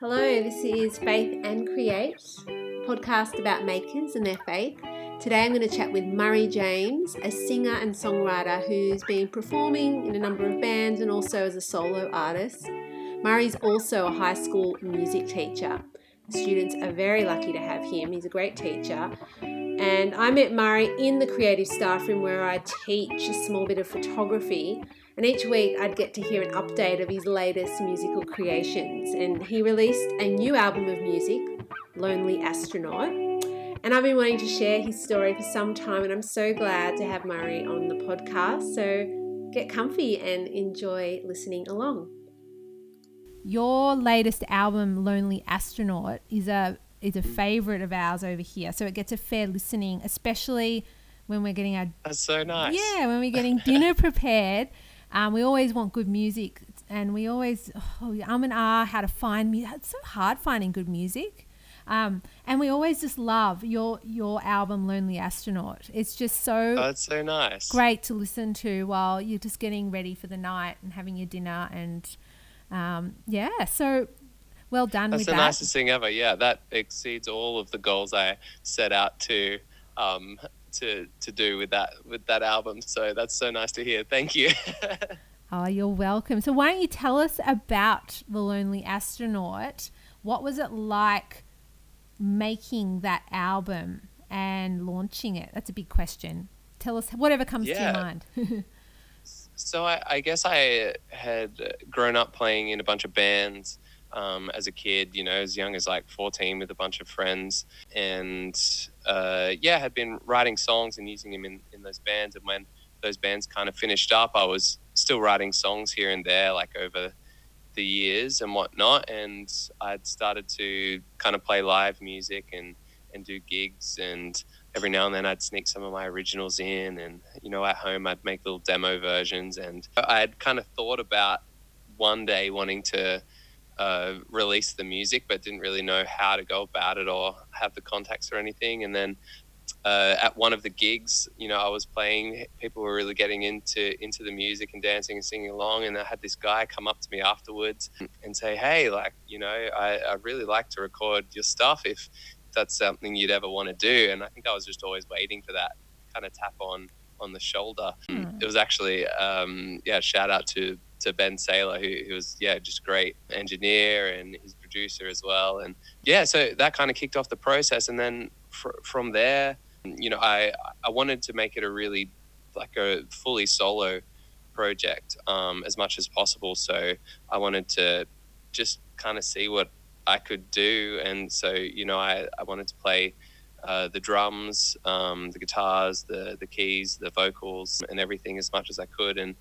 Hello, this is Faith and Create, podcast about makers and their faith. Today I'm going to chat with Murray James, a singer and songwriter who's been performing in a number of bands and also as a solo artist. Murray's also a high school music teacher. Students are very lucky to have him. He's a great teacher. And I met Murray in the creative staff room where I teach a small bit of photography. And each week I'd get to hear an update of his latest musical creations. And he released a new album of music, Lonely Astronaut. And I've been wanting to share his story for some time, and I'm so glad to have Murray on the podcast. So get comfy and enjoy listening along. Your latest album, Lonely Astronaut, is a is a favorite of ours over here. So it gets a fair listening, especially when we're getting our That's so nice. yeah when we're getting dinner prepared. Um, we always want good music, and we always oh, um and ah how to find music. It's so hard finding good music. Um, and we always just love your your album Lonely Astronaut. It's just so Oh, that's so nice. great to listen to while you're just getting ready for the night and having your dinner and um, yeah so well done That's the that nicest thing ever. Yeah, that exceeds all of the goals I set out to um, to to do with that with that album. So that's so nice to hear. Thank you. oh you're welcome. So why don't you tell us about the lonely astronaut? What was it like making that album and launching it? That's a big question. Tell us whatever comes to your mind. So I, I guess I had grown up playing in a bunch of bands um, as a kid, you know, as young as like 14 with a bunch of friends. And uh, yeah, had been writing songs and using them in, in those bands. And when those bands kind of finished up, I was still writing songs here and there, like over the years and whatnot. And I'd started to kind of play live music and, and do gigs and every now and then I'd sneak some of my originals in, and you know, at home I'd make little demo versions. And I had kind of thought about one day wanting to uh, release the music, but didn't really know how to go about it or have the contacts or anything. And then uh, at one of the gigs, you know, I was playing. People were really getting into into the music and dancing and singing along. And I had this guy come up to me afterwards and say, "Hey, like, you know, I, I really like to record your stuff. If that's something you'd ever want to do. And I think I was just always waiting for that kind of tap on on the shoulder. Hmm. It was actually, um, yeah, shout out to to Ben Saylor, who, who was yeah just great engineer and his producer as well. And yeah, so that kind of kicked off the process. And then fr- from there, you know, I I wanted to make it a really like a fully solo project um, as much as possible. So I wanted to just kind of see what I could do. And so, you know, I, I wanted to play uh, the drums, um, the guitars, the, the keys, the vocals, and everything as much as I could. And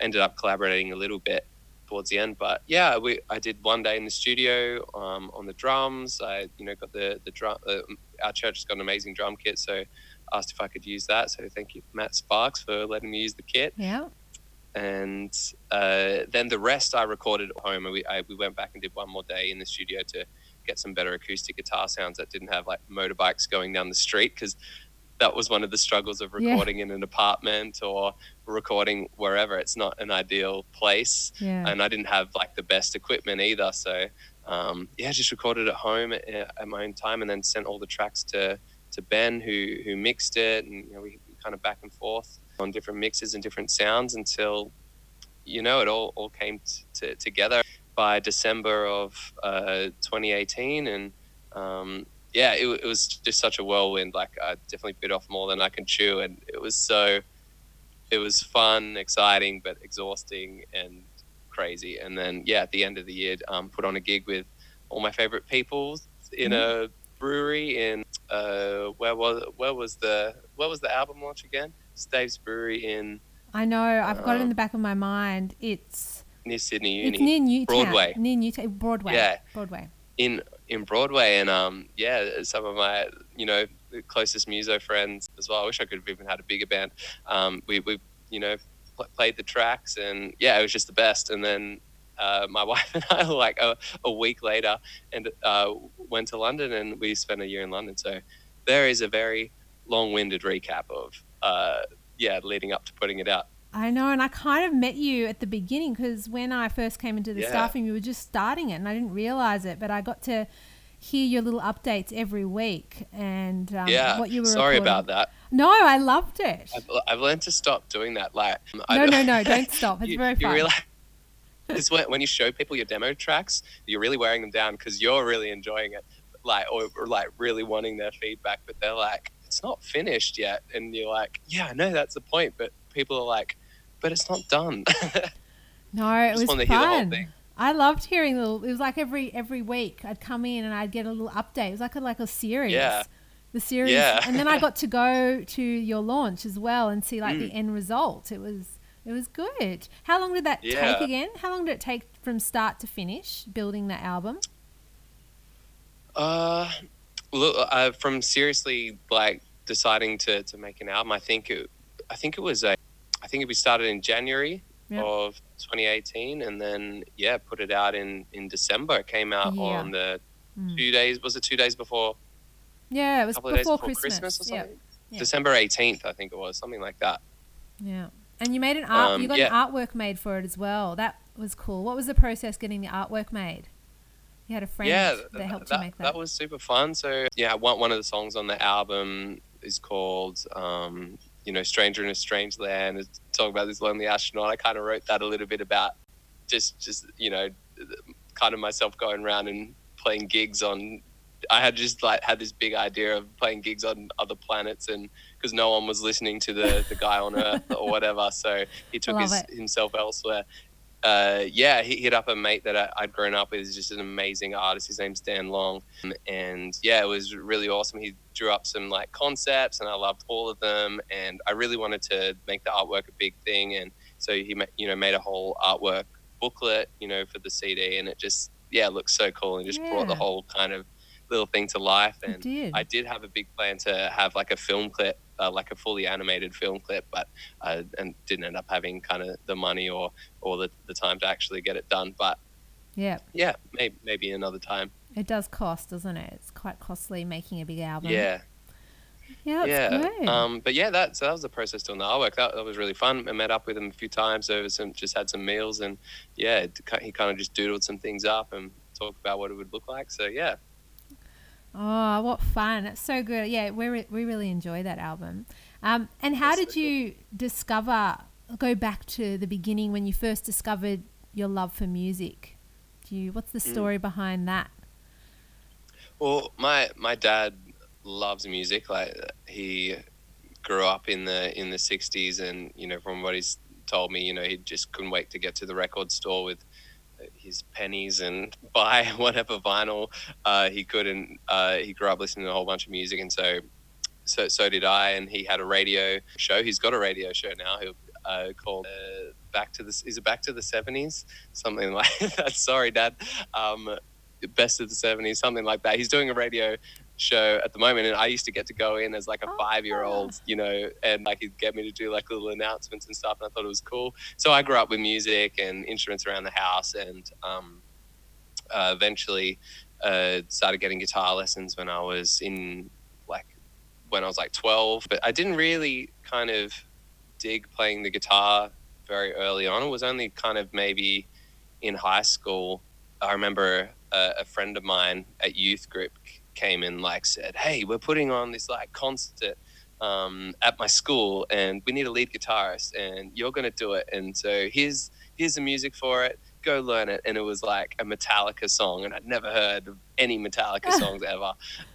ended up collaborating a little bit towards the end. But yeah, we, I did one day in the studio um, on the drums. I, you know, got the, the drum, uh, our church has got an amazing drum kit. So asked if I could use that. So thank you, Matt Sparks, for letting me use the kit yeah and uh, then the rest I recorded at home. And we I, we went back and did one more day in the studio to get some better acoustic guitar sounds that didn't have like motorbikes going down the street because that was one of the struggles of Yeah. recording in an apartment or recording wherever. It's not an ideal place, yeah and I didn't have like the best equipment either. So um, yeah, just recorded at home at, at my own time, and then sent all the tracks to to Ben who who mixed it, and you know we, we kind of back and forth on different mixes and different sounds until you know it all all came t- to, together by December of uh, 2018, and um, yeah, it, it was just such a whirlwind. Like I definitely bit off more than I can chew, and it was so it was fun, exciting, but exhausting and crazy. And then yeah, at the end of the year, um, put on a gig with all my favorite people in a brewery in uh, where was where was the where was the album launch again? Dave's Brewery in i know i've got it in um, the back of my mind it's near Sydney Uni. it's near newtown Broadway. near newtown broadway Yeah. broadway in in Broadway, and um, yeah, some of my you know closest muso friends as well. I wish I could have even had a bigger band. Um, we we you know pl- played the tracks, and yeah, it was just the best. And then uh, my wife and I, like a, a week later, and uh, went to London, and we spent a year in London. So there is a very long-winded recap of uh, yeah, leading up to putting it out. I know, and I kind of met you at the beginning because when I first came into the Yeah. staffing, you were just starting it, and I didn't realize it, but I got to hear your little updates every week and um, yeah. what you were. Sorry recording. about that. No, I loved it. I've, I've learned to stop doing that. Like, No, don't- no, no, don't stop. It's you, very you fun. realize it's when, when you show people your demo tracks, you're really wearing them down because you're really enjoying it, like or, or like really wanting their feedback, but they're like, it's not finished yet, and you're like, yeah, I know that's the point, but people are like, but it's not done. No, it was wanted to hear the whole fun. thing. I loved hearing the. It was like every every week I'd come in and I'd get a little update. It was like a, like a series. Yeah. The series, Yeah. and then I got to go to your launch as well and see like the Mm. end result. It was it was good. How long did that take again? How long did it take from start to finish building that album? Uh, look, uh, from seriously like deciding to, to make an album, I think it, I think it was a, I think we started in January Yeah. of 2018, and then yeah, put it out in in December. It came out Yeah. on the Mm. two days. Was it two days before? Yeah, it was couple before, of days before Christmas. Christmas, or something. Yeah. December 18th, I think it was something like that. yeah. And you made an art. Um, you got yeah. an artwork made for it as well. That was cool. What was the process getting the artwork made? You had a friend yeah, that th- helped that, you make that. that. was super fun. So yeah, one one of the songs on the album is called um, you know Stranger in a Strange Land. Talking about this lonely astronaut. I kind of wrote that a little bit about just just you know kind of myself going around and playing gigs on. I had just like had this big idea of playing gigs on other planets and because no one was listening to the the guy on Earth or whatever, so he took his, himself elsewhere uh, yeah, he hit up a mate that I, I'd grown up with. He's just an amazing artist. His name's Dan Long, and yeah, it was really awesome. He drew up some like concepts, and I loved all of them. And I really wanted to make the artwork a big thing, and so he, you know, made a whole artwork booklet, you know, for the CD, and it just yeah, it looks so cool, and just brought the whole kind of little thing to life. And did. I did have a big plan to have like a film clip, uh, like a fully animated film clip, but uh, and didn't end up having kind of the money or or the, the time to actually get it done. But yeah, yeah, maybe maybe another time. it does cost, doesn't it? It's quite costly making a big album. Yeah, yeah, that's yeah. Um, but yeah, that so that was the process doing the artwork. That, that was really fun. I met up with him a few times over some, just had some meals, and yeah, it, he kind of just doodled some things up and talked about what it would look like. So yeah, Oh, what fun! It's so good. Yeah, we re- we really enjoy that album. Um, and how That's so did you discover? Go back to the beginning when you first discovered your love for music. Do you? What's the Mm. story behind that? Well, my my dad loves music. Like he grew up in the in the '60s, and you know, from what he's told me, you know, he just couldn't wait to get to the record store with his pennies and buy whatever vinyl uh, he could. And uh, he grew up listening to a whole bunch of music, and so so so did I. And he had a radio show. He's got a radio show now. He'll uh, called uh, Back to the is it Back to the '70s? Something like that. Sorry, Dad. Um, best of the 70s something like that he's doing a radio show at the moment and i used to get to go in as like a Oh. five year old you know and like he'd get me to do like little announcements and stuff and i thought it was cool. So i grew up with music and instruments around the house and um, uh, eventually uh, started getting guitar lessons when i was in like when i was like 12 but i didn't really kind of dig playing the guitar very early on. It was only kind of maybe in high school. I remember a, a friend of mine at youth group came and like said, "Hey, we're putting on this like concert um, at my school, and we need a lead guitarist, and you're gonna do it. And so here's here's the music for it. Go learn it." And it was like a Metallica song, and I'd never heard of any Metallica songs ever,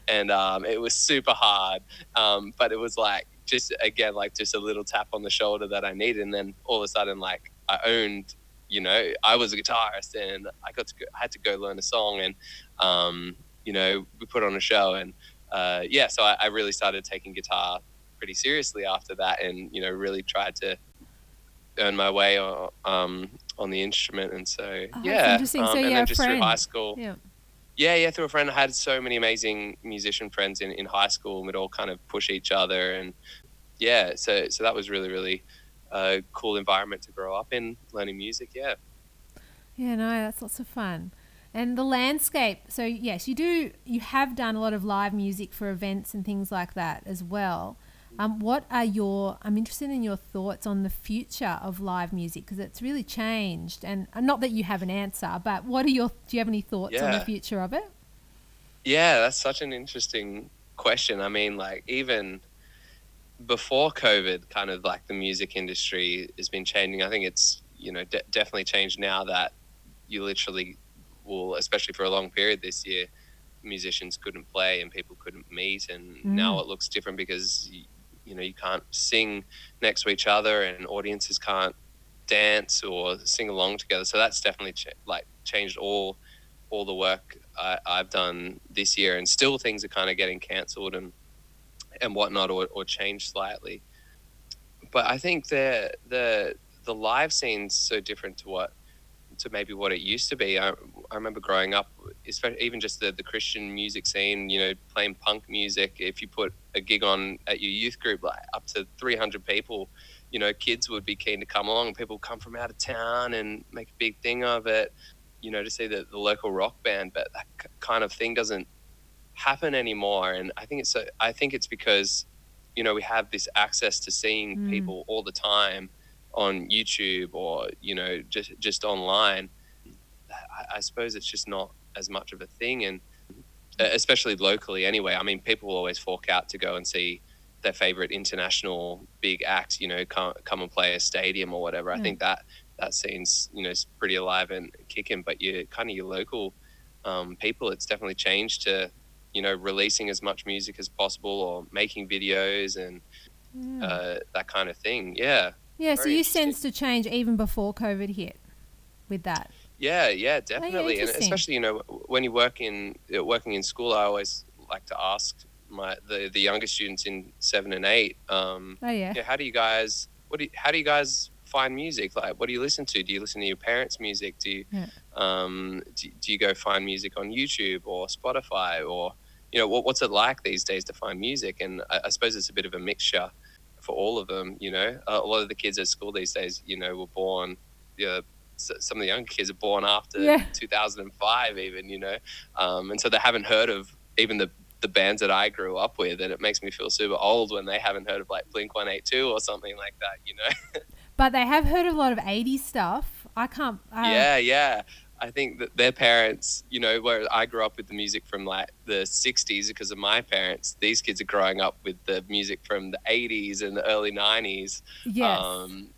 and um, it was super hard. Um, but it was like just again like just a little tap on the shoulder that I needed, and then all of a sudden like I owned you know, I was a guitarist and I got to go, I had to go learn a song and, um, you know, we put on a show and, uh, yeah, so I, I really started taking guitar pretty seriously after that and, you know, really tried to earn my way on, um, on the instrument. And so, Oh, yeah. interesting. So and then just through high school. Yeah. Yeah, yeah, through a friend. I had so many amazing musician friends in, in high school and we'd all kind of push each other and yeah, so so that was really, really a cool environment to grow up in, learning music, yeah. Yeah, no, that's lots of fun. And the landscape. So yes, you do. You have done a lot of live music for events and things like that as well. Um, what are your? I'm interested in your thoughts on the future of live music because it's really changed, and not that you have an answer, but what are your? Do you have any thoughts on the future of it? Yeah, that's such an interesting question. I mean, like even before COVID, kind of like the music industry has been changing. I think it's you know de- definitely changed now that you literally will, especially for a long period this year, musicians couldn't play and people couldn't meet, and now Mm. it looks different because you know you can't sing next to each other and audiences can't dance or sing along together. So that's definitely ch- like changed all all the work I, I've done this year, and still things are kind of getting cancelled and and whatnot, or, or changed slightly. But I think the the the live scene's so different to what to maybe what it used to be. I, I remember growing up, especially even just the, the Christian music scene, you know, playing punk music. If you put a gig on at your youth group, like up to 300 people, you know, kids would be keen to come along. People would come from out of town and make a big thing of it, you know, to see the, the local rock band. But that k- kind of thing doesn't happen anymore. And I think it's so, I think it's because, you know, we have this access to seeing Mm. people all the time on YouTube or you know just just online. I, I suppose it's just not as much of a thing, and uh, especially locally anyway. I mean, people will always fork out to go and see their favorite international big act. You know, come come and play a stadium or whatever. I Mm. think that that scene's you know is pretty alive and kicking. But you kind of your local um, people, it's definitely changed to you know releasing as much music as possible or making videos and Yeah. uh, that kind of thing. Yeah. yeah. So you sensed a change even before COVID hit with that. Yeah, yeah, definitely, and especially you know when you work in uh, working in school, I always like to ask my the, the younger students in seven and eight, um, Oh yeah. yeah, how do you guys what do you, how do you guys find music? Like, what do you listen to? Do you listen to your parents' music? Do you Yeah. um, do, do you go find music on YouTube or Spotify or you know what, what's it like these days to find music? And I, I suppose it's a bit of a mixture for all of them. You know, a a lot of the kids at school these days, you know, were born. Yeah, some of the younger kids are born after Yeah. 2005, even you know, um, and so they haven't heard of even the the bands that I grew up with, and it makes me feel super old when they haven't heard of like Blink 182 or something like that. You know. But they have heard of a lot of 80s stuff. I can't. Yeah, yeah. I think that their parents, you know, where I grew up with the music from like the 60s because of my parents, these kids are growing up with the music from the 80s and the early 90s. Yes. Um,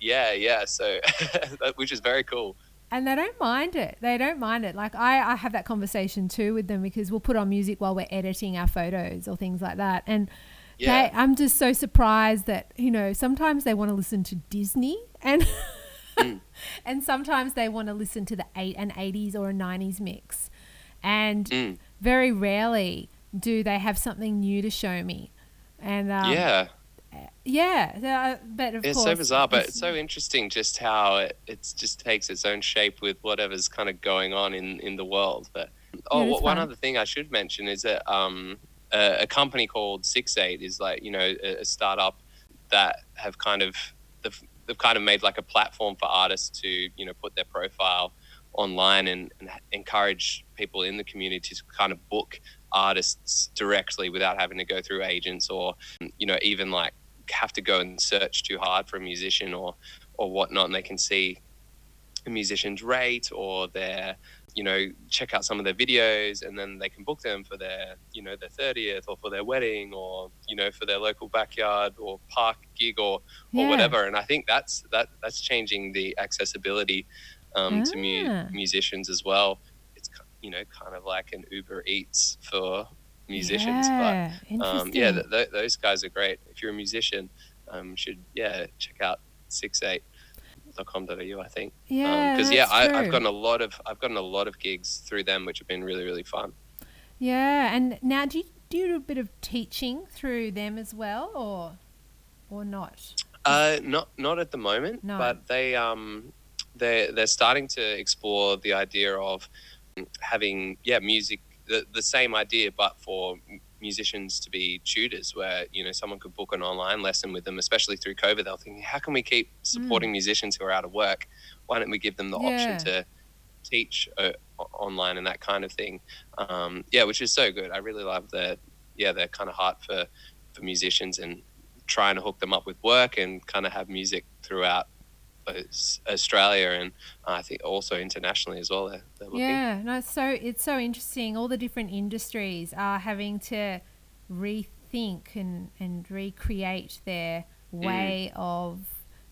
yeah, yeah. So, which is very cool. and they don't mind it. They don't mind it. Like I, I have that conversation too with them because we'll put on music while we're editing our photos or things like that. And Yeah. they, I'm just so surprised that you know sometimes they want to listen to Disney and Mm. and sometimes they want to listen to the eight an 80s or a 90s mix, and Mm. very rarely do they have something new to show me. And um, yeah. Yeah, uh, but of It's course so bizarre, but it's- so interesting just how it it's just takes its own shape with whatever's kind of going on in, in the world. But oh, Yeah, one fun. other thing I should mention is that um, a, a company called Six Eight is like you know a, a startup that have kind of they've, they've kind of made like a platform for artists to you know put their profile online and, and encourage people in the community to kind of book artists directly without having to go through agents or you know even like have to go and search too hard for a musician or or whatnot and they can see a musician's rate or their you know check out some of their videos and then they can book them for their you know their 30th or for their wedding or you know for their local backyard or park gig or or Yeah. whatever and i think that's that that's changing the accessibility um, to mu- Ah. musicians as well it's you know kind of like an uber eats for musicians but yeah, um, yeah, th- th- those guys are great. If you're a musician, um, should yeah check out six eight com.au I think yeah, because yeah I, I've gotten a lot of I've gotten a lot of gigs through them which have been really really fun Yeah, and now do you do you do a bit of teaching through them as well, or or not? uh, not not at the moment No. but they um they they're starting to explore the idea of having yeah music the, the same idea but for musicians to be tutors where you know someone could book an online lesson with them especially through covid they're thinking how can we keep supporting musicians who are out of work? Why don't we give them the Yeah. option to teach uh, online and that kind of thing. Um, yeah which is so good. I really love their yeah their kind of heart for for musicians and trying to hook them up with work and kind of have music throughout Australia and uh, I think also internationally as well. They're, they're yeah, no, it's so it's so interesting. All the different industries are having to rethink and and recreate their mm. way mm. of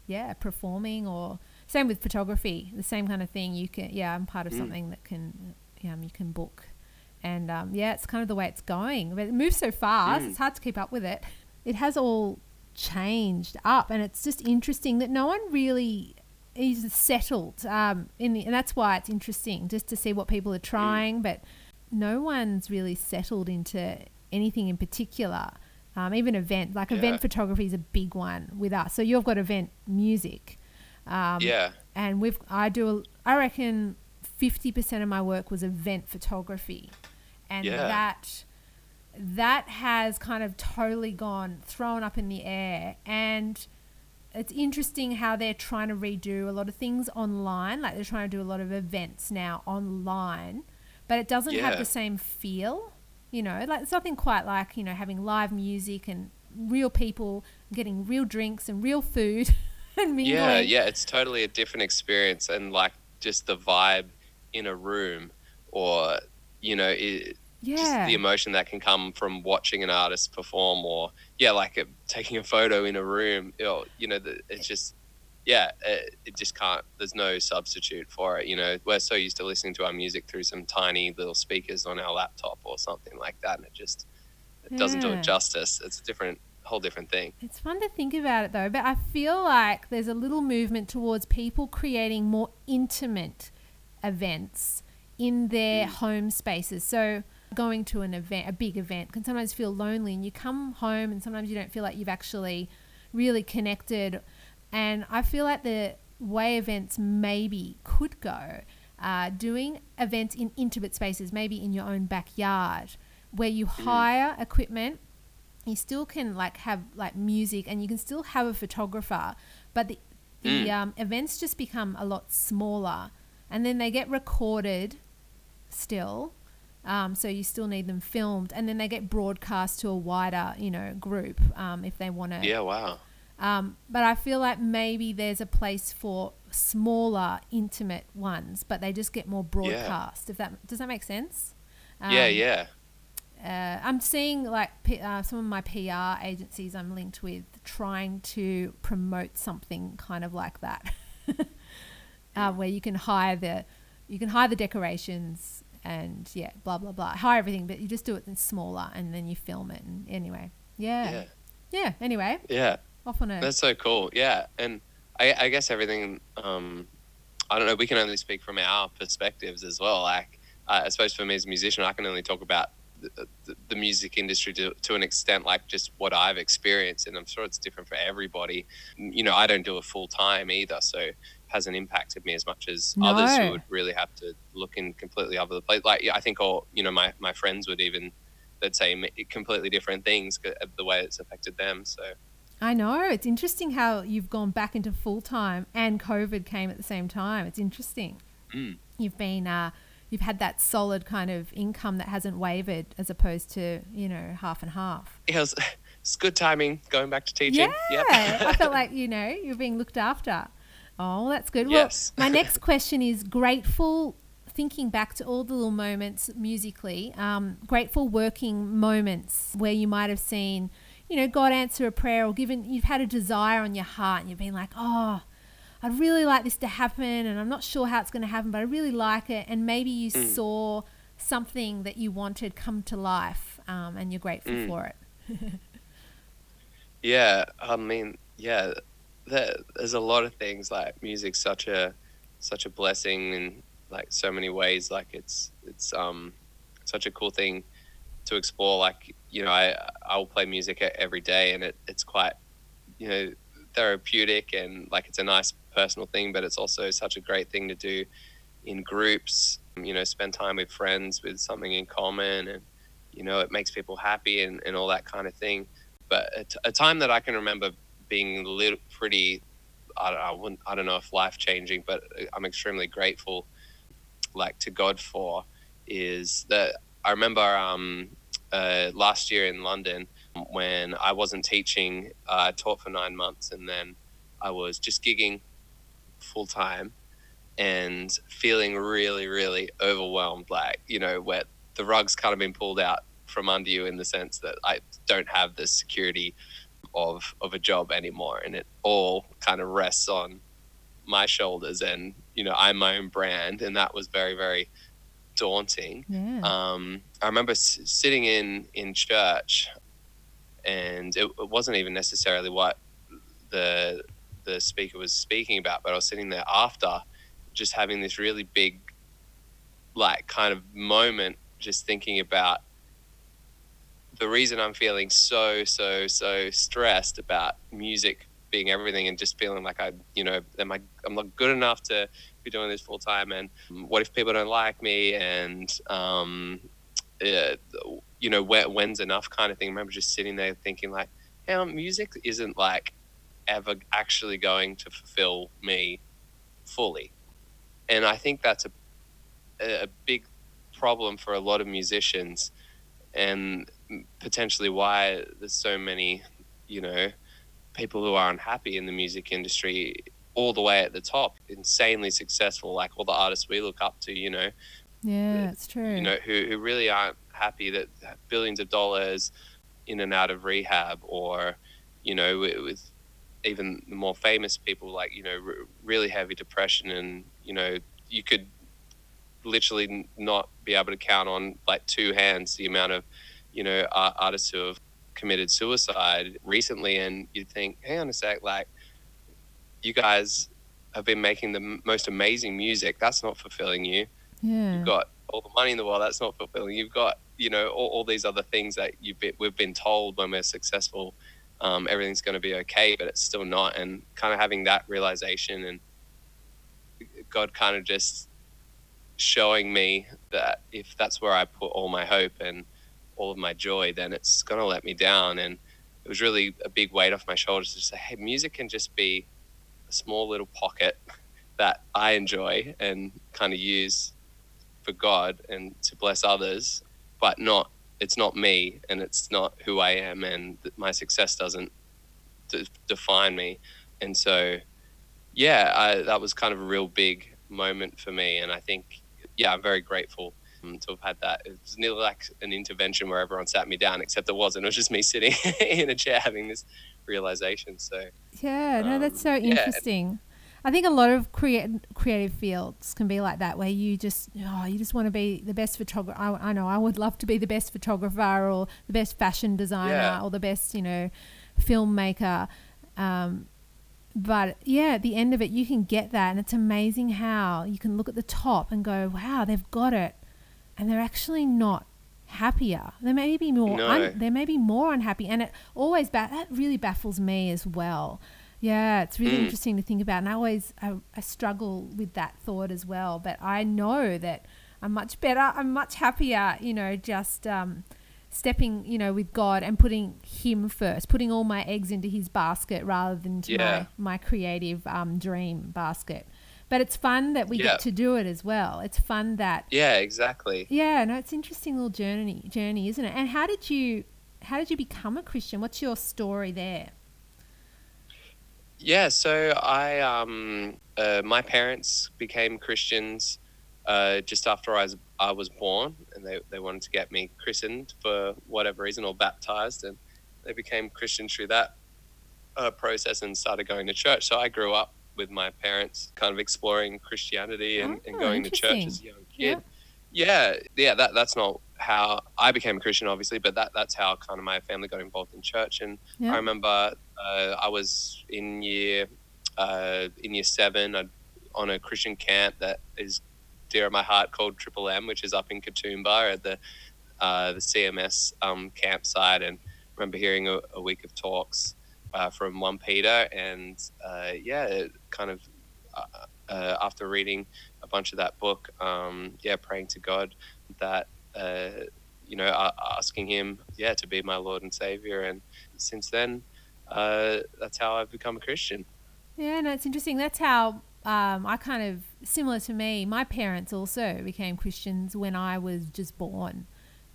yeah performing or same with photography. The same kind of thing. You can yeah, I'm part of mm. something that can um, you can book. And um, yeah, it's kind of the way it's going. But it moves so fast, mm. it's hard to keep up with it. It has all changed up, and it's just interesting that no one really is settled. Um, in the, and that's why it's interesting just to see what people are trying, but no one's really settled into anything in particular. Um, even event like yeah. event photography is a big one with us. So you've got event music. Um, yeah. And we've I do a, I reckon fifty percent of my work was event photography, and yeah. that that has kind of totally gone thrown up in the air and it's interesting how they're trying to redo a lot of things online like they're trying to do a lot of events now online but it doesn't yeah. have the same feel you know like it's nothing quite like you know having live music and real people getting real drinks and real food and mingling. yeah yeah it's totally a different experience and like just the vibe in a room or you know it, yeah. just the emotion that can come from watching an artist perform or yeah like a, taking a photo in a room you know, you know the, it's just yeah it, it, just can't there's no substitute for it you know we're so used to listening to our music through some tiny little speakers on our laptop or something like that and it just it yeah. doesn't do it justice it's a different whole different thing it's fun to think about it though but i feel like there's a little movement towards people creating more intimate events in their mm. home spaces so going to an event, a big event, can sometimes feel lonely, and you come home and sometimes you don't feel like you've actually really connected. And I feel like the way events maybe could go, uh, doing events in intimate spaces, maybe in your own backyard, where you mm. hire equipment. You still can like have like music, and you can still have a photographer, but the the mm. um, events just become a lot smaller, and then they get recorded still um, so you still need them filmed, and then they get broadcast to a wider, you know, group um, if they want to. Yeah, wow. Um, but I feel like maybe there's a place for smaller, intimate ones, but they just get more broadcast. Yeah. If that does that make sense? yeah, um, yeah. Uh, I'm seeing like uh, some of my PR agencies I'm linked with trying to promote something kind of like that, uh, where you can hire the you can hire the decorations and yeah, blah blah blah. Hire everything, but you just do it in smaller, and then you film it. And anyway, yeah, yeah. yeah anyway, yeah. Off on a. That's so cool. Yeah, and I, I guess everything. Um, I don't know. We can only speak from our perspectives as well. Like, uh, I suppose for me as a musician, I can only talk about the, the, the, music industry to, to an extent, like just what I've experienced, and I'm sure it's different for everybody. You know, I don't do it full time either, so hasn't impacted me as much as no. others who would really have to look in completely other place. Like I think all you know, my my friends would even they'd say completely different things the way it's affected them. So. I know it's interesting how you've gone back into full time and COVID came at the same time. It's interesting. Mm. You've been uh, you've had that solid kind of income that hasn't wavered as opposed to you know half and half. It was, it's good timing going back to teaching. Yeah, yep. I felt like you know you're being looked after. Oh, that's good. Yes. Well, my next question is grateful. Thinking back to all the little moments musically, um, grateful working moments where you might have seen, you know, God answer a prayer or given you've had a desire on your heart and you've been like, oh, I'd really like this to happen and I'm not sure how it's going to happen, but I really like it. And maybe you mm. saw something that you wanted come to life um, and you're grateful mm. for it. yeah, I mean, yeah, there's a lot of things like music's such a such a blessing in like so many ways like it's it's um such a cool thing to explore like you know i i'll play music every day and it, it's quite you know therapeutic and like it's a nice personal thing but it's also such a great thing to do in groups you know spend time with friends with something in common and you know it makes people happy and, and all that kind of thing. But a, t- a time that i can remember being little, pretty. I don't, I, wouldn't, I don't know if life changing, but I'm extremely grateful, like to God for, is that I remember um, uh, last year in London, when I wasn't teaching. I taught for nine months, and then I was just gigging full time and feeling really, really overwhelmed. Like you know, where the rug's kind of been pulled out from under you in the sense that I don't have the security of of a job anymore, and it all kind of rests on my shoulders. And you know, I'm my own brand, and that was very, very daunting. Yeah. Um, I remember s- sitting in in church, and it, it wasn't even necessarily what the the speaker was speaking about, but I was sitting there after, just having this really big, like, kind of moment, just thinking about the reason I'm feeling so so so stressed about music being everything and just feeling like I, you know, am I I'm not good enough to be doing this full time and what if people don't like me and um uh, you know when, when's enough kind of thing. I remember just sitting there thinking like um, music isn't like ever actually going to fulfill me fully. And I think that's a a big problem for a lot of musicians. And potentially why there's so many you know people who are unhappy in the music industry all the way at the top, insanely successful, like all the artists we look up to, you know, yeah, that's true. you know, who, who really aren't happy that billions of dollars in and out of rehab or, you know, with, with even the more famous people like, you know, r- really heavy depression and, you know, you could literally not be able to count on like two hands the amount of, you know, art- artists who have committed suicide recently. And you'd think, hang on a sec, like, you guys have been making the m- most amazing music. That's not fulfilling you. yeah. You've got all the money in the world. That's not fulfilling. You've got, you know, all, all these other things that you've been, we've been told when we're successful, um, everything's going to be okay, but it's still not. And kind of having that realization and God kind of just showing me that if that's where I put all my hope and all of my joy, then it's to let me down. And it was really a big weight off my shoulders to say, hey, music can just be a small little pocket that I enjoy and kind of use for God and to bless others, but not it's not me and it's not who I am and my success doesn't de- define me. And so, yeah, I, that was kind of a real big moment for me. And I think, yeah, I'm very grateful um, to have had that. It was nearly like an intervention where everyone sat me down, except it wasn't. It was just me sitting in a chair having this realization. So, Yeah, no, that's so Um, yeah. interesting. I think a lot of create, creative fields can be like that, where you just oh, you just want to be the best photographer. I, I know I would love to be the best photographer or the best fashion designer Yeah. or the best you know filmmaker. Um, but yeah, at the end of it, you can get that, and it's amazing how you can look at the top and go, "Wow, they've got it," and they're actually not happier. They may be more. No. Un- they may be more unhappy, and it always ba- that really baffles me as well. Yeah, it's really Mm. interesting to think about, and I always I, I struggle with that thought as well. But I know that I'm much better. I'm much happier. You know, just um, stepping, you know, with God and putting Him first, putting all my eggs into His basket rather than to Yeah. my my creative um, dream basket. But it's fun that we Yeah. get to do it as well. It's fun that yeah, exactly. yeah, no, it's interesting little journey journey, isn't it? And how did you how did you become a Christian? What's your story there? Yeah, so I um uh, my parents became Christians uh, just after I was I was born, and they they wanted to get me christened for whatever reason or baptized, and they became Christians through that uh, process and started going to church. So I grew up with my parents, kind of exploring Christianity and, and Oh, going to church as a young kid. Yep. Yeah, yeah, that that's not how I became a Christian, obviously, but that that's how kind of my family got involved in church. And Yeah. I remember uh, I was in year uh, in year seven I'd, on a Christian camp that is dear at my heart called Triple M, which is up in Katoomba at the uh, the CMS um, campsite, and remember hearing a, a week of talks uh, from one Peter, and uh, yeah, it kind of uh, uh, after reading a bunch of that book, um, yeah, praying to God that uh, you know asking Him, yeah, to be my Lord and Savior, and since then, uh, that's how I've become a Christian. Yeah, no, it's interesting. That's how um, I kind of similar to me. My parents also became Christians when I was just born,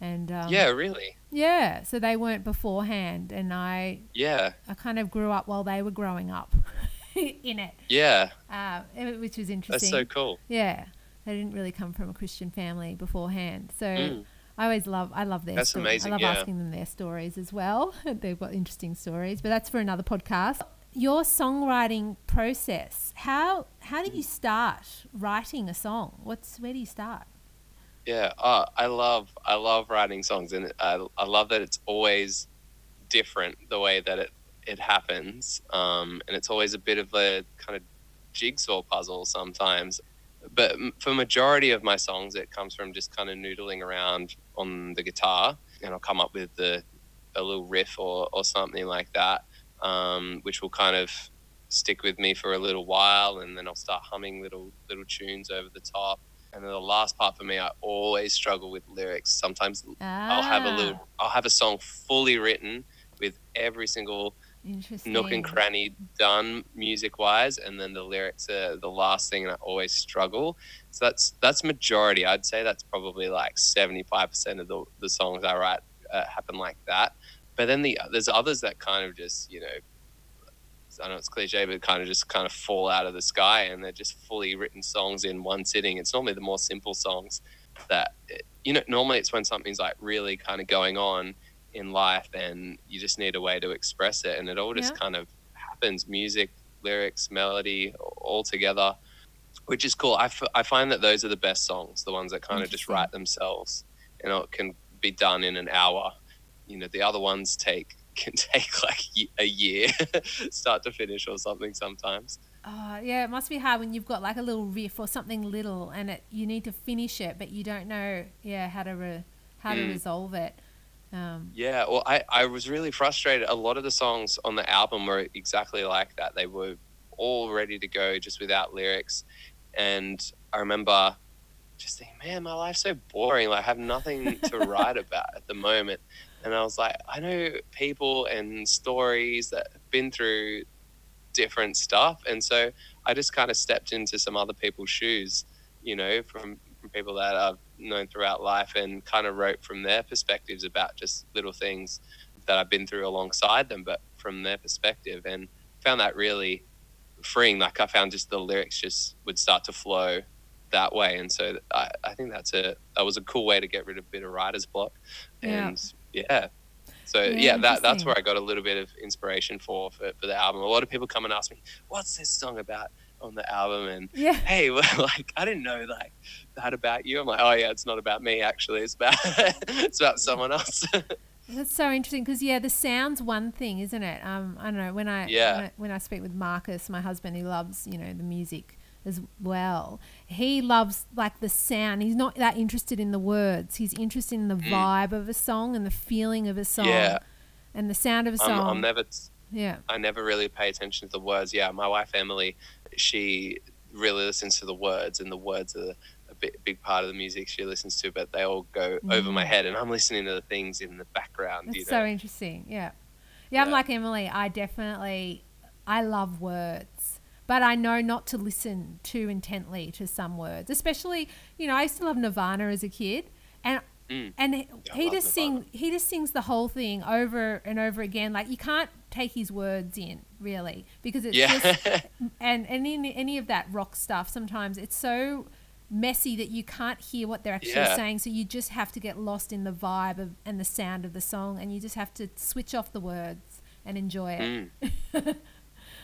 And um, yeah, really. yeah, so they weren't beforehand, and I Yeah, I kind of grew up while they were growing up in it, yeah. uh, which was interesting That's so cool. Yeah, they didn't really come from a Christian family beforehand, so Mm. I always love I love their That's story. amazing, I love yeah. asking them their stories as well. They've got interesting stories, but that's for another podcast. Your songwriting process. How how do you start writing a song? What's where do you start? Yeah, oh, I love I love writing songs, and I I love that it's always different the way that it it happens, um, and it's always a bit of a kind of jigsaw puzzle sometimes. But for majority of my songs, it comes from just kind of noodling around on the guitar, and I'll come up with the a little riff or or something like that, um, which will kind of stick with me for a little while, and then I'll start humming little little tunes over the top. And then the last part for me, I always struggle with lyrics. Sometimes Ah, I'll have a little, I'll have a song fully written with every single nook and cranny done music wise, and then the lyrics are the last thing, and I always struggle. So that's that's majority. I'd say that's probably like seventy five percent of the the songs I write uh, happen like that. But then the there's others that kind of just you know. I know it's cliche, but kind of just kind of fall out of the sky, and they're just fully written songs in one sitting. It's normally the more simple songs that you know. Normally, it's when something's like really kind of going on in life, and you just need a way to express it, and it all just Yeah. kind of happens. Music, lyrics, melody, all together, which is cool. I, f- I find that those are the best songs, the ones that kind of just write themselves, and it can be done in an hour. You know, the other ones take can take like a year, start to finish, or something sometimes. Oh, yeah, it must be hard when you've got like a little riff or something little and it you need to finish it, but you don't know, yeah, how to re- how to Mm. resolve it. Um, Yeah, well, I, I was really frustrated. A lot of the songs on the album were exactly like that. They were all ready to go just without lyrics. And I remember just thinking, man, my life's so boring. Like, I have nothing to write about at the moment. And I was like, I know people and stories that have been through different stuff. And so I just kind of stepped into some other people's shoes, you know, from, from people that I've known throughout life and kind of wrote from their perspectives about just little things that I've been through alongside them, but from their perspective. And found that really freeing. Like I found just the lyrics just would start to flow that way. And so I, I think that's a, that was a cool way to get rid of a bit of writer's block. And yeah. Yeah so Yeah, yeah, that, that's where I got a little bit of inspiration for, for for the album. A lot of people come and ask me, "What's this song about on the album?" And yeah. hey, well, like I didn't know like that about you. I'm like, oh yeah, it's not about me actually. It's about it's about someone else. That's so interesting because yeah, the sound's one thing, isn't it? Um, I don't know when I Yeah. when I, when I speak with Marcus, my husband, he loves you know the music as well. He loves like the sound. He's not that interested in the words. He's interested in the vibe of a song and the feeling of a song Mm. Yeah. and the sound of a I'm, song. I'm never yeah, I never really pay attention to the words. Yeah, my wife Emily, she really listens to the words, and the words are a big, big part of the music she listens to. But they all go over my Mm. head, and I'm listening to the things in the background. that's you know? so interesting. Yeah. yeah, I'm Yeah. like Emily. I definitely I love words. But I know not to listen too intently to some words, especially you know I used to love Nirvana as a kid, and Mm. and he, he just sing he just sings the whole thing over and over again. Like you can't take his words in really because it's yeah, just and and in any of that rock stuff sometimes it's so messy that you can't hear what they're actually Yeah. saying so you just have to get lost in the vibe of, and the sound of the song and you just have to switch off the words and enjoy it Mm.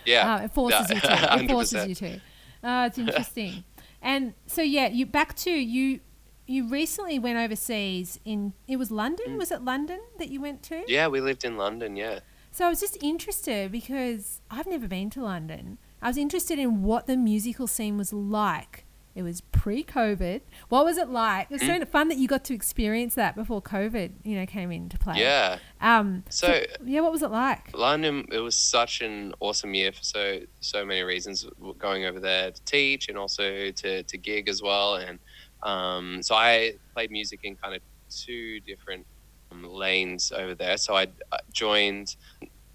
yeah. uh, it forces you to it forces 100%. you to uh, it's interesting and so yeah you back to you you recently went overseas in it was london was it london that you went to Mm. Yeah, we lived in London. Yeah. so I was just interested because I've never been to London. I was interested in what the musical scene was like. It was pre-COVID. What was it like? It was Mm. so fun that you got to experience that before COVID, you know, came into play. Yeah. Um. So yeah, what was it like? London, it was such an awesome year for so so many reasons. Going over there to teach and also to, to gig as well. And um, so I played music in kind of two different um, lanes over there. So I uh, joined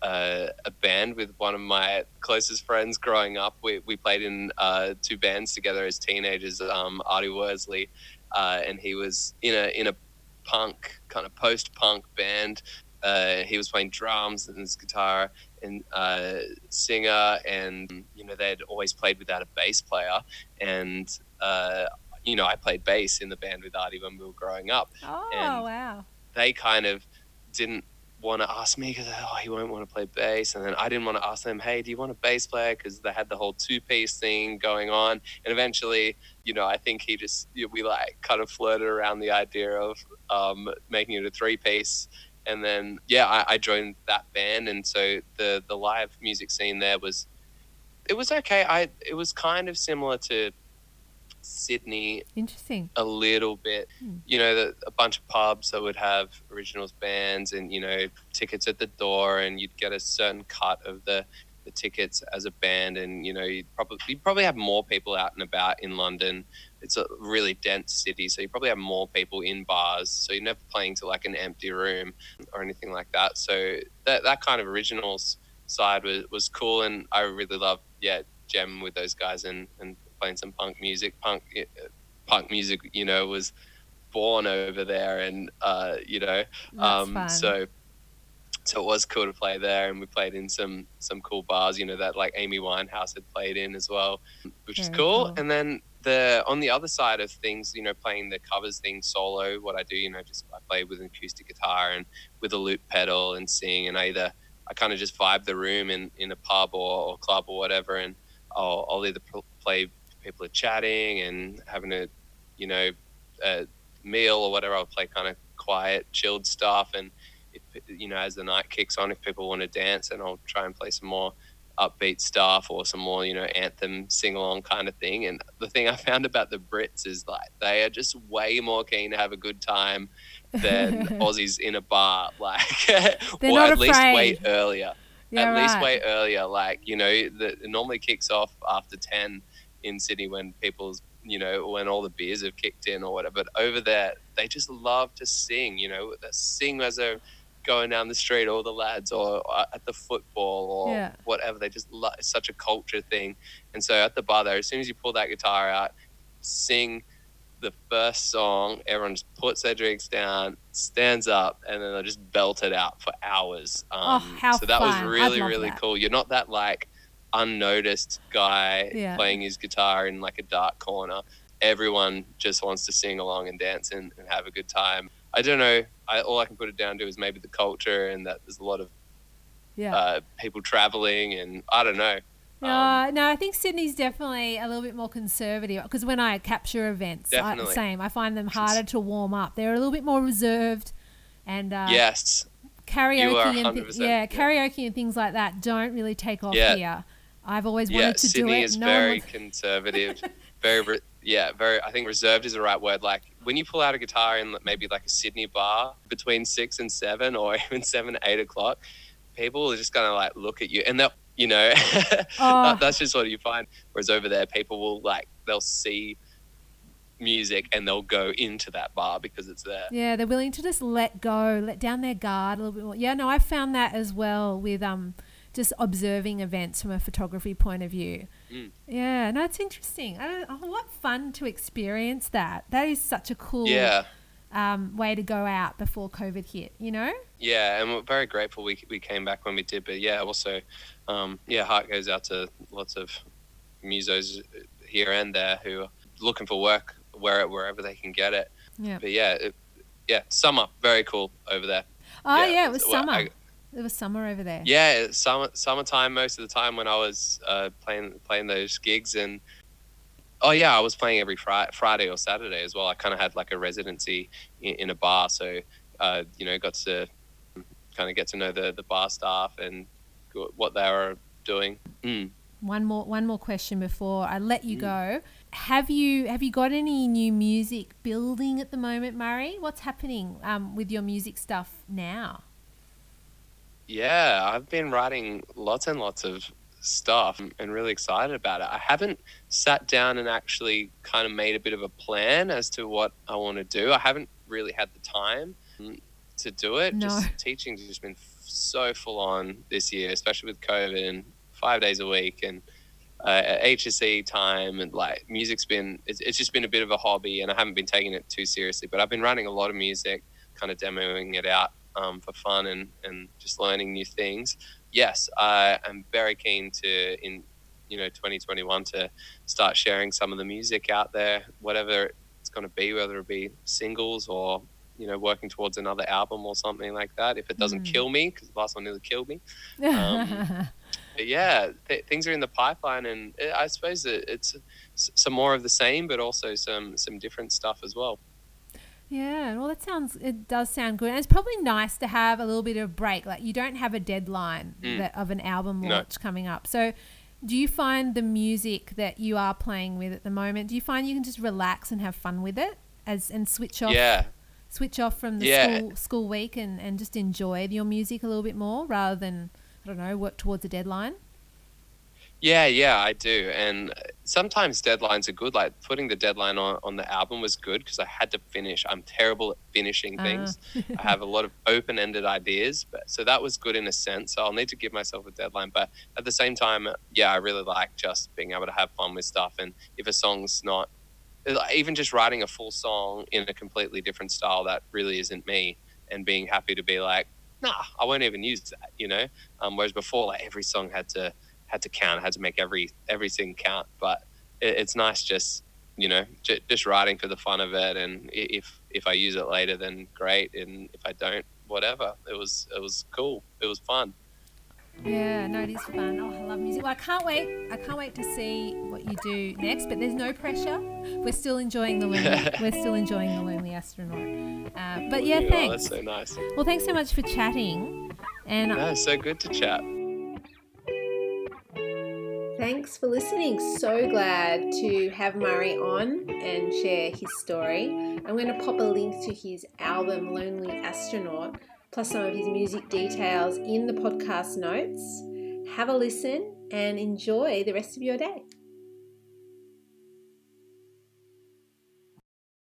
uh, a band with one of my closest friends growing up. We, we played in uh, two bands together as teenagers. Um, Artie Worsley, uh, and he was in a in a punk, kind of post punk band. Uh, he was playing drums and his guitar and uh, singer, and you know they'd always played without a bass player, and uh, you know I played bass in the band with Artie when we were growing up. Oh, And- wow. They kind of didn't want to ask me because oh he won't want to play bass, and then I didn't want to ask them, hey, do you want a bass player? Because they had the whole two piece thing going on, and eventually, you know, I think he just we like kind of flirted around the idea of um, making it a three piece and then yeah I, I joined that band and so the the live music scene there was it was okay i it was kind of similar to sydney Interesting. a little bit Hmm. you know the, a bunch of pubs that would have originals bands and you know tickets at the door and you'd get a certain cut of the the tickets as a band and you know you'd probably you'd probably have more people out and about in london it's a really dense city so you probably have more people in bars so you're never playing to like an empty room or anything like that so that that kind of originals side was, was cool and i really loved yeah gem with those guys and and playing some punk music. Punk punk music you know was born over there and uh you know um so so it was cool to play there and we played in some some cool bars you know that like amy winehouse had played in as well which is cool. cool. and then the on the other side of things you know playing the covers thing solo what i do you know just i play with an acoustic guitar and with a loop pedal and sing and i either i kind of just vibe the room in in a pub or, or club or whatever and i'll, I'll either pl- play people are chatting and having a you know a meal or whatever i'll play kind of quiet chilled stuff and if you know as the night kicks on if people want to dance and i'll try and play some more upbeat stuff or some more you know anthem sing along kind of thing and the thing i found about the brits is like they are just way more keen to have a good time than aussies in a bar like or at least wait afraid. earlier Yeah, at least right. way earlier. Like you know, the, it normally kicks off after ten in Sydney when people's you know when all the beers have kicked in or whatever. But over there, they just love to sing. You know, they sing as they're going down the street, all the lads, or uh, at the football or Yeah. whatever. They just love. It's such a culture thing. And so at the bar there, as soon as you pull that guitar out, sing the first song, everyone just puts their drinks down, stands up, and then they'll just belt it out for hours. Um, Oh, how so that fun. was really, really that. cool. You're not that like unnoticed guy Yeah. playing his guitar in like a dark corner. Everyone just wants to sing along and dance and, and have a good time. I don't know. I, all I can put it down to is maybe the culture and that there's a lot of Yeah. uh, people traveling and I don't know. No, Um, no, I think Sydney's definitely a little bit more conservative because when I capture events, I, Definitely. same, I find them harder to warm up. They're a little bit more reserved, and uh, yes, karaoke and thi- 100%, yeah, yeah. karaoke and things like that don't really take off Yeah. here. I've always wanted yeah. to Sydney do it. is no very conservative. very, re- yeah, very. I think reserved is the right word. Like when you pull out a guitar in maybe like a Sydney bar between six and seven, or even seven, eight o'clock, people are just gonna like look at you, and they'll, you know, Oh. that- that's just what you find. Whereas over there, people will like they'll see music and they'll go into that bar because it's there. Yeah, they're willing to just let go, let down their guard a little bit more. Yeah, no, I found that as well with um just observing events from a photography point of view. Mm. Yeah, no, it's interesting. I don't, oh, what fun to experience that. That is such a cool Yeah. um, way to go out before COVID hit. You know? Yeah, and we're very grateful we, we came back when we did. But yeah, also, um, yeah, heart goes out to lots of musos here and there who are looking for work where, wherever they can get it. Yeah. But yeah, it, yeah, summer, very cool over there. Oh Yeah, yeah, it was well, summer. I- it was summer over there. Yeah, summer summertime most of the time when I was uh, playing playing those gigs and oh yeah, I was playing every Friday, Friday or Saturday as well. I kind of had like a residency in, in a bar, so uh, you know got to kind of get to know the the bar staff and what they were doing. Mm. One more one more question before I let Mm. you go. Have you have you got any new music building at the moment, Murray? What's happening um, with your music stuff now? Yeah, I've been writing lots and lots of stuff and really excited about it. I haven't sat down and actually kind of made a bit of a plan as to what I want to do. I haven't really had the time to do it. No. Just teaching's just been f- so full on this year, especially with COVID and five days a week and uh, HSC time and like music's been it's, it's just been a bit of a hobby and I haven't been taking it too seriously. But I've been writing a lot of music. kind of demoing it out um, for fun and, and just learning new things. Yes, I am very keen to in you know 2021 to start sharing some of the music out there, whatever it's going to be, whether it be singles or you know working towards another album or something like that. If it doesn't Mm. kill me, because the last one nearly killed me. Um, But yeah, th- things are in the pipeline, and uh, I suppose that it's s- some more of the same, but also some some different stuff as well. Yeah, well, that sounds, it does sound good. And it's probably nice to have a little bit of break. Like, you don't have a deadline Mm. that, of an album No. launch coming up. So, do you find the music that you are playing with at the moment, do you find you can just relax and have fun with it as and switch off? Yeah, Switch off from the Yeah. school, school week and, and just enjoy your music a little bit more rather than, I don't know, work towards a deadline? Yeah, yeah, I do. And uh, sometimes deadlines are good. Like putting the deadline on, on the album was good because I had to finish. I'm terrible at finishing things. I have a lot of open ended ideas, but so that was good in a sense. So I'll need to give myself a deadline. But at the same time, yeah, I really like just being able to have fun with stuff. And if a song's not, even just writing a full song in a completely different style that really isn't me, and being happy to be like, nah, I won't even use that, you know. Um, whereas before, like every song had to had to count, had to make every everything count. But it, it's nice just you know j- just writing for the fun of it, and if if I use it later, then great, and if I don't, whatever. It was it was cool. It was fun. Yeah, no, it is fun. Oh, I love music. Well, I can't wait. I can't wait to see what you do next. But there's no pressure. We're still enjoying the lonely. we're still enjoying the lonely astronaut. Uh, but yeah, Oh, thanks. that's so nice. Well, thanks so much for chatting. And No, so good to chat. Thanks for listening. So glad to have Murray on and share his story. I'm going to pop a link to his album Lonely Astronaut, plus some of his music details in the podcast notes. Have a listen and enjoy the rest of your day.